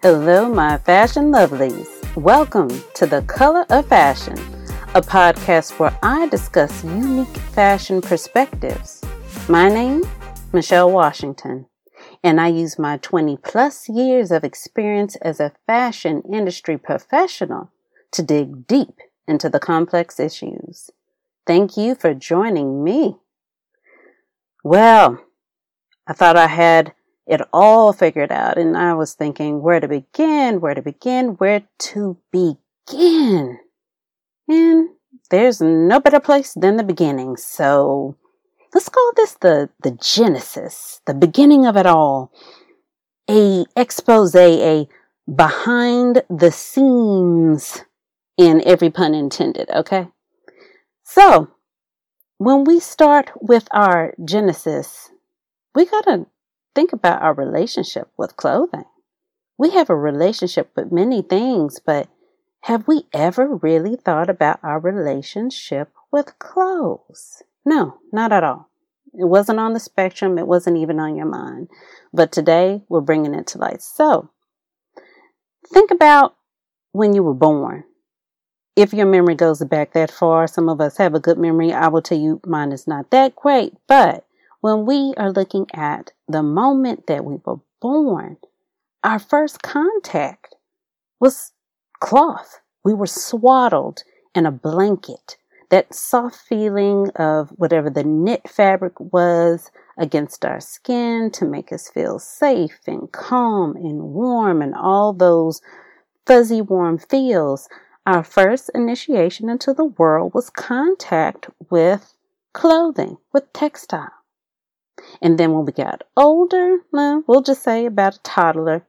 Hello, my fashion lovelies. Welcome to The Color of Fashion, a podcast where I discuss unique fashion perspectives. My name, Michelle Washington, and I use my 20 plus years of experience as a fashion industry professional to dig deep into the complex issues. Thank you for joining me. Well, I thought I had it all figured out. And I was thinking where to begin, where to begin, where to begin. And there's no better place than the beginning. So let's call this the, the genesis, the beginning of it all. A expose, a behind the scenes in every pun intended. Okay. So when we start with our genesis, we gotta think about our relationship with clothing. We have a relationship with many things, but have we ever really thought about our relationship with clothes? No, not at all. It wasn't on the spectrum. It wasn't even on your mind. But today we're bringing it to light. So think about when you were born. If your memory goes back that far, some of us have a good memory. I will tell you mine is not that great, but when we are looking at the moment that we were born, our first contact was cloth. We were swaddled in a blanket. That soft feeling of whatever the knit fabric was against our skin to make us feel safe and calm and warm and all those fuzzy warm feels. Our first initiation into the world was contact with clothing, with textile. And then when we got older, well, we'll just say about a toddler,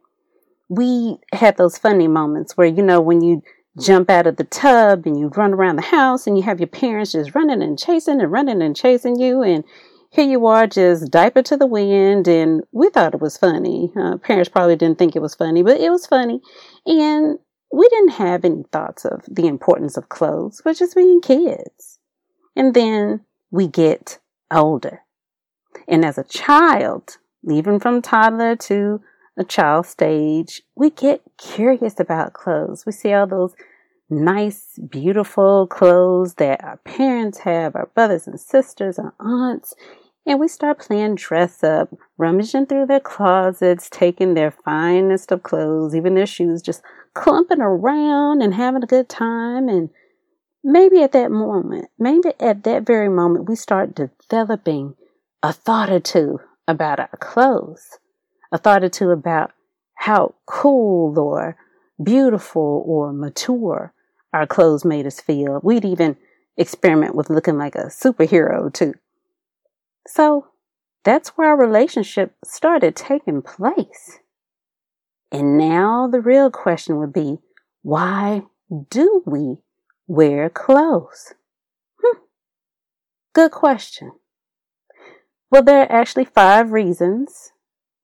we had those funny moments where, you know, when you jump out of the tub and you run around the house and you have your parents just running and chasing and running and chasing you and here you are just diaper to the wind and we thought it was funny. Uh, parents probably didn't think it was funny but it was funny. And we didn't have any thoughts of the importance of clothes we're just being kids. And then we get older and as a child, even from toddler to a child stage, we get curious about clothes. We see all those nice, beautiful clothes that our parents have, our brothers and sisters, our aunts, and we start playing dress up, rummaging through their closets, taking their finest of clothes, even their shoes, just clumping around and having a good time. And maybe at that moment, maybe at that very moment, we start developing a thought or two about our clothes, a thought or two about how cool or beautiful or mature our clothes made us feel. We'd even experiment with looking like a superhero too. So that's where our relationship started taking place. And now the real question would be, why do we wear clothes? Hmm. Good question. Well, there are actually five reasons.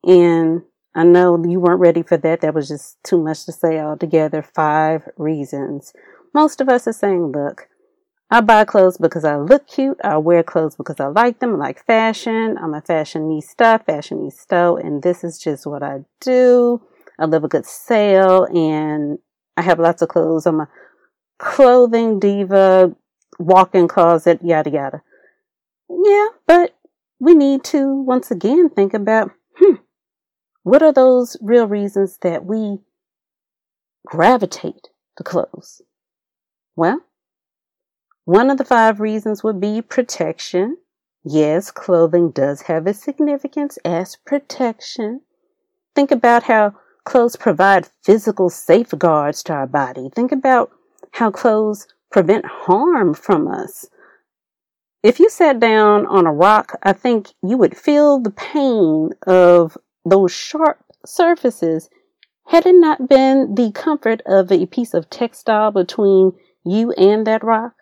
And I know you weren't ready for that. That was just too much to say altogether. Five reasons. Most of us are saying, look, I buy clothes because I look cute. I wear clothes because I like them. I like fashion. I'm a fashionista, fashionista, and this is just what I do. I love a good sale and I have lots of clothes. I'm a clothing diva, walk-in closet, yada yada. Yeah, but we need to once again think about hmm, what are those real reasons that we gravitate to clothes? Well, one of the five reasons would be protection. Yes, clothing does have its significance as protection. Think about how clothes provide physical safeguards to our body. Think about how clothes prevent harm from us. If you sat down on a rock, I think you would feel the pain of those sharp surfaces had it not been the comfort of a piece of textile between you and that rock.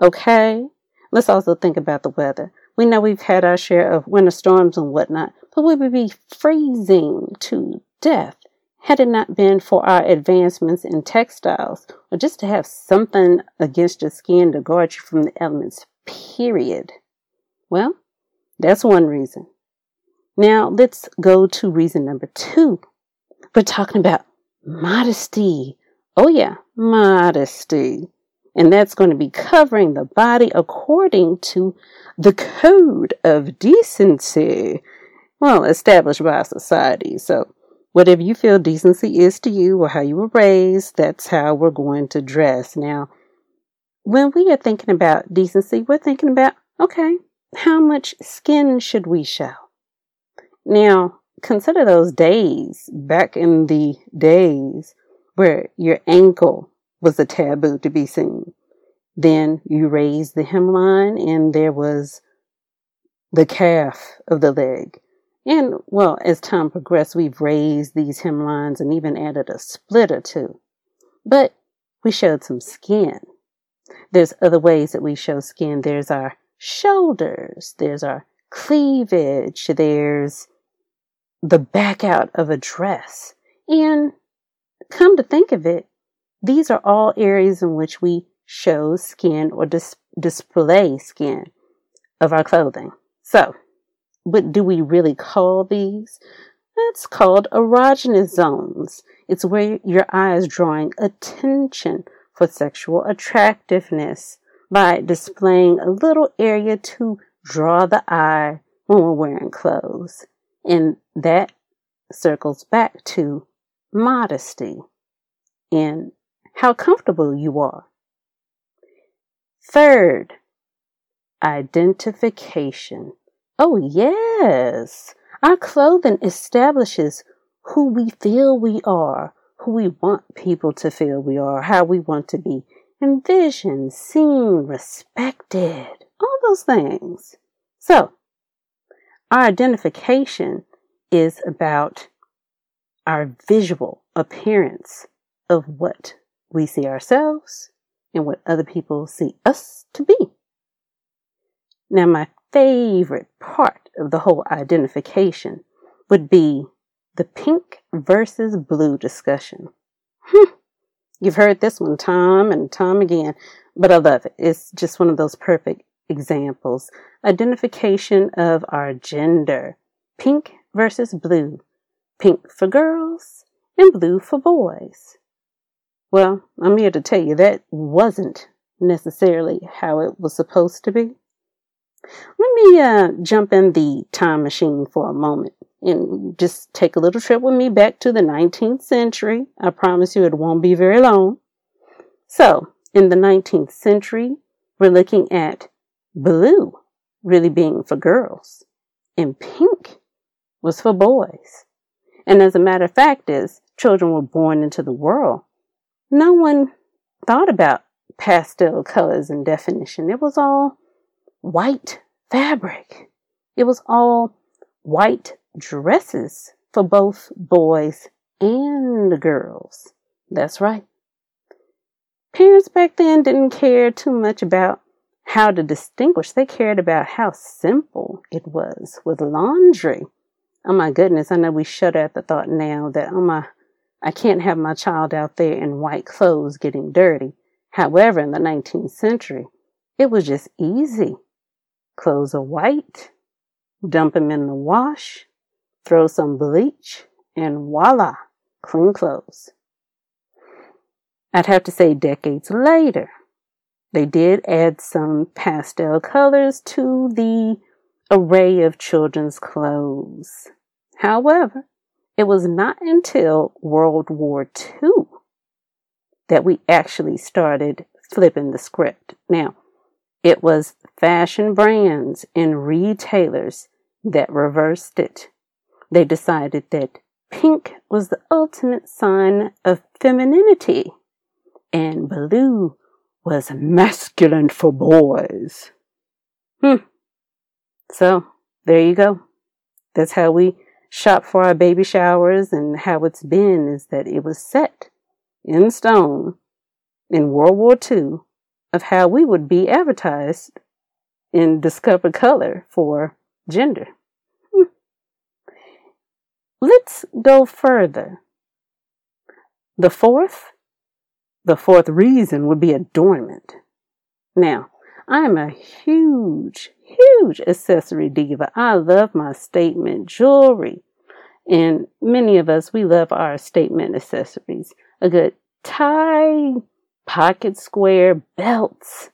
Okay? Let's also think about the weather. We know we've had our share of winter storms and whatnot, but we would be freezing to death had it not been for our advancements in textiles or just to have something against your skin to guard you from the elements period. Well, that's one reason. Now let's go to reason number two. We're talking about modesty. Oh, yeah, modesty. And that's going to be covering the body according to the code of decency, well, established by society. So, whatever you feel decency is to you or how you were raised, that's how we're going to dress. Now, when we are thinking about decency, we're thinking about, okay, how much skin should we show? Now, consider those days back in the days where your ankle was a taboo to be seen. Then you raised the hemline and there was the calf of the leg. And well, as time progressed, we've raised these hemlines and even added a split or two. But we showed some skin. There's other ways that we show skin. There's our shoulders. There's our cleavage. There's the back out of a dress. And come to think of it, these are all areas in which we show skin or dis- display skin of our clothing. So, what do we really call these? That's called erogenous zones. It's where your eye is drawing attention for sexual attractiveness by displaying a little area to draw the eye when we're wearing clothes. And that circles back to modesty and how comfortable you are. Third, identification. Oh, yes. Our clothing establishes who we feel we are, who we want people to feel we are, how we want to be envisioned, seen, respected, all those things. So, our identification is about our visual appearance of what we see ourselves and what other people see us to be. Now, my favorite part of the whole identification would be the pink versus blue discussion. Hmm. You've heard this one time and time again, but I love it. It's just one of those perfect examples. Identification of our gender. Pink versus blue. Pink for girls and blue for boys. Well, I'm here to tell you that wasn't necessarily how it was supposed to be. Let me uh, jump in the time machine for a moment and just take a little trip with me back to the 19th century. I promise you it won't be very long. So, in the 19th century, we're looking at blue really being for girls and pink was for boys. And as a matter of fact is children were born into the world. No one thought about pastel colors and definition. It was all white fabric. It was all white dresses for both boys and girls. That's right. Parents back then didn't care too much about how to distinguish. They cared about how simple it was with laundry. Oh my goodness, I know we shudder at the thought now that, oh my, I can't have my child out there in white clothes getting dirty. However, in the 19th century, it was just easy. Clothes are white, dump them in the wash, throw some bleach, and voila, clean clothes. I'd have to say decades later, they did add some pastel colors to the array of children's clothes. However, it was not until World War II that we actually started flipping the script. Now, it was fashion brands and retailers that reversed it. They decided that pink was the ultimate sign of femininity and blue was masculine for boys. Hmm. So, there you go. That's how we shop for our baby showers and how it's been is that it was set in stone in World War II of how we would be advertised in Discover Color for gender. Let's go further. The fourth, the fourth reason would be adornment. Now, I am a huge, huge accessory diva. I love my statement jewelry. And many of us, we love our statement accessories. A good tie, pocket square, belts,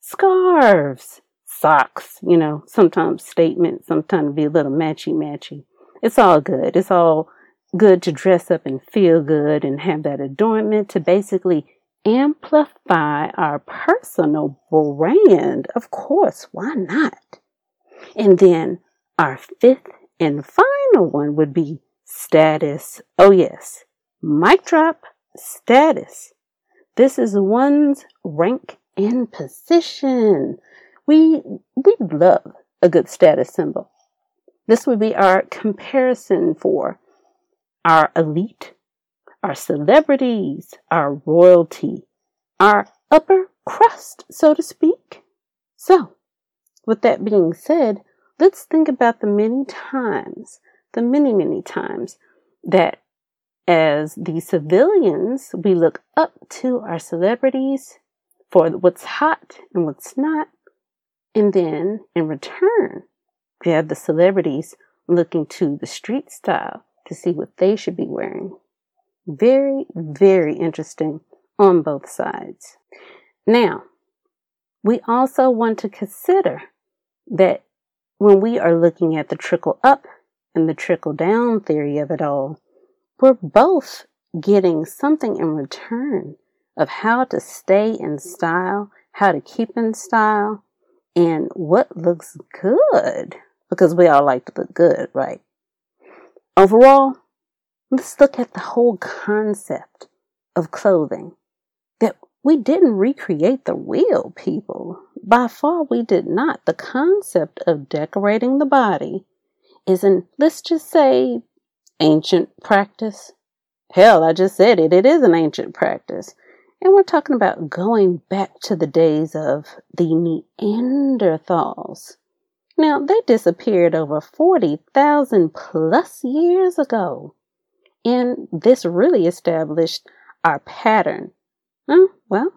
scarves, socks, you know, sometimes statement, sometimes be a little matchy matchy. It's all good. It's all good to dress up and feel good and have that adornment to basically amplify our personal brand. Of course, why not? And then our fifth and final one would be status. Oh, yes, mic drop status. This is one's rank and position. We, we love a good status symbol. This would be our comparison for our elite, our celebrities, our royalty, our upper crust, so to speak. So, with that being said, let's think about the many times, the many, many times that as the civilians, we look up to our celebrities for what's hot and what's not. And then in return, we have the celebrities looking to the street style to see what they should be wearing. Very, very interesting on both sides. Now, we also want to consider that when we are looking at the trickle up and the trickle down theory of it all, we're both getting something in return of how to stay in style, how to keep in style, and what looks good. Because we all like to look good, right? Overall, let's look at the whole concept of clothing. That we didn't recreate the wheel, people. By far, we did not. The concept of decorating the body is an, let's just say, ancient practice. Hell, I just said it. It is an ancient practice. And we're talking about going back to the days of the Neanderthals. Now, they disappeared over 40,000 plus years ago. And this really established our pattern. Hmm, well,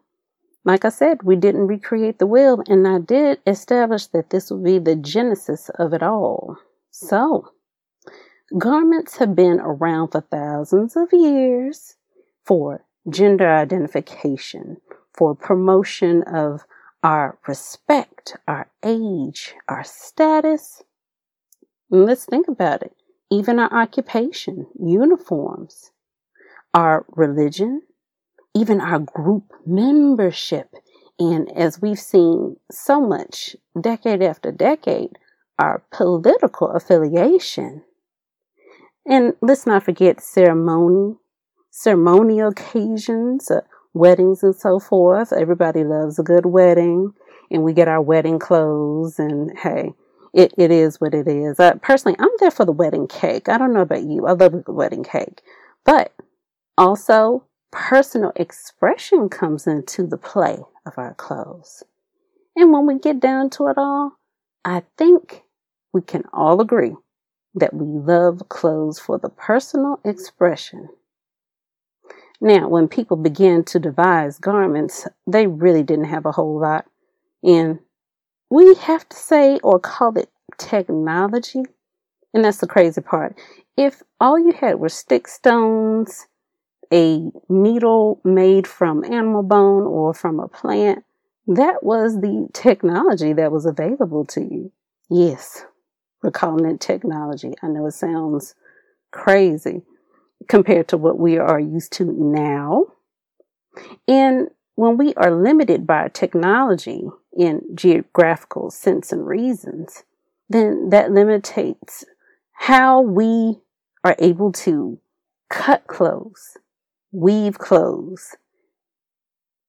like I said, we didn't recreate the wheel, and I did establish that this would be the genesis of it all. So, garments have been around for thousands of years for gender identification, for promotion of our respect, our age, our status. And let's think about it. Even our occupation, uniforms, our religion, even our group membership. And as we've seen so much decade after decade, our political affiliation. And let's not forget ceremony, ceremonial occasions, uh, weddings and so forth. Everybody loves a good wedding and we get our wedding clothes and hey, it, it is what it is. Uh, personally, I'm there for the wedding cake. I don't know about you. I love the wedding cake, but also personal expression comes into the play of our clothes. And when we get down to it all, I think we can all agree that we love clothes for the personal expression now, when people began to devise garments, they really didn't have a whole lot. And we have to say or call it technology. And that's the crazy part. If all you had were stick stones, a needle made from animal bone or from a plant, that was the technology that was available to you. Yes, we're calling it technology. I know it sounds crazy, compared to what we are used to now. And when we are limited by technology in geographical sense and reasons, then that limitates how we are able to cut clothes, weave clothes,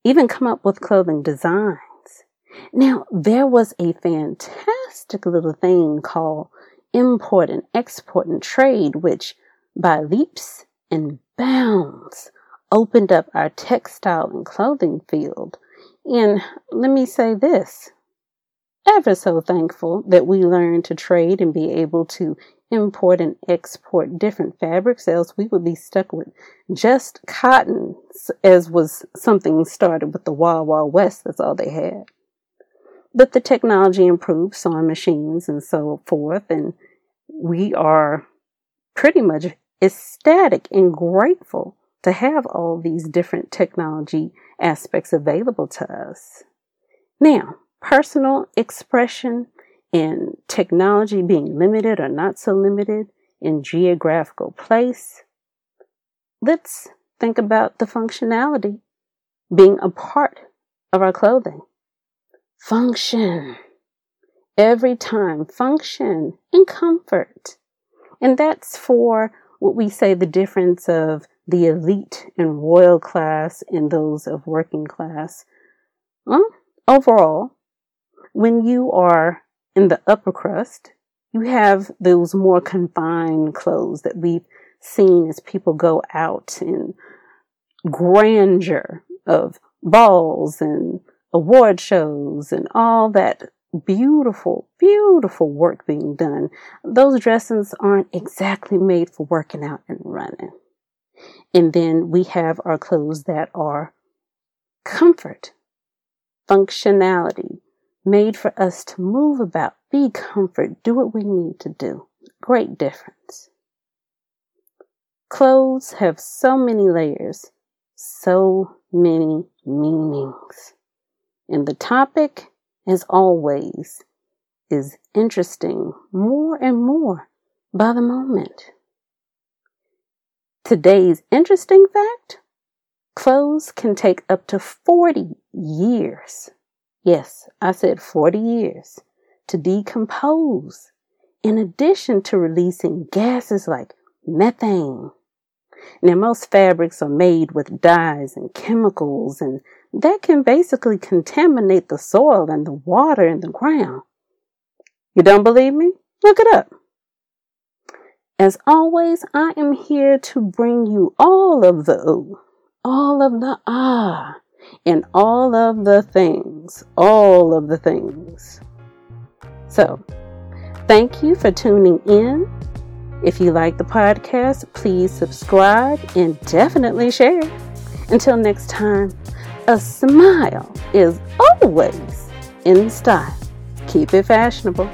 even come up with clothing designs. Now, there was a fantastic little thing called import and export and trade, which by leaps and bounds opened up our textile and clothing field. And let me say this ever so thankful that we learned to trade and be able to import and export different fabrics, else we would be stuck with just cotton, as was something started with the Wild Wild West. That's all they had. But the technology improved, sewing machines and so forth, and we are pretty much ecstatic and grateful to have all these different technology aspects available to us. Now, personal expression and technology being limited or not so limited in geographical place. Let's think about the functionality being a part of our clothing. Function. Every time, function and comfort. And that's for what we say the difference of the elite and royal class and those of working class. Well, overall, when you are in the upper crust, you have those more confined clothes that we've seen as people go out in grandeur of balls and award shows and all that beautiful, beautiful work being done. Those dressings aren't exactly made for working out and running. And then we have our clothes that are comfort, functionality, made for us to move about, be comfort, do what we need to do. Great difference. Clothes have so many layers, so many meanings. And the topic, as always, is interesting more and more by the moment. Today's interesting fact clothes can take up to 40 years. Yes, I said 40 years to decompose, in addition to releasing gases like methane. Now, most fabrics are made with dyes and chemicals, and that can basically contaminate the soil and the water and the ground. You don't believe me? Look it up. As always, I am here to bring you all of the ooh, all of the ah, and all of the things, all of the things. So, thank you for tuning in. If you like the podcast, please subscribe and definitely share. Until next time, a smile is always in style. Keep it fashionable.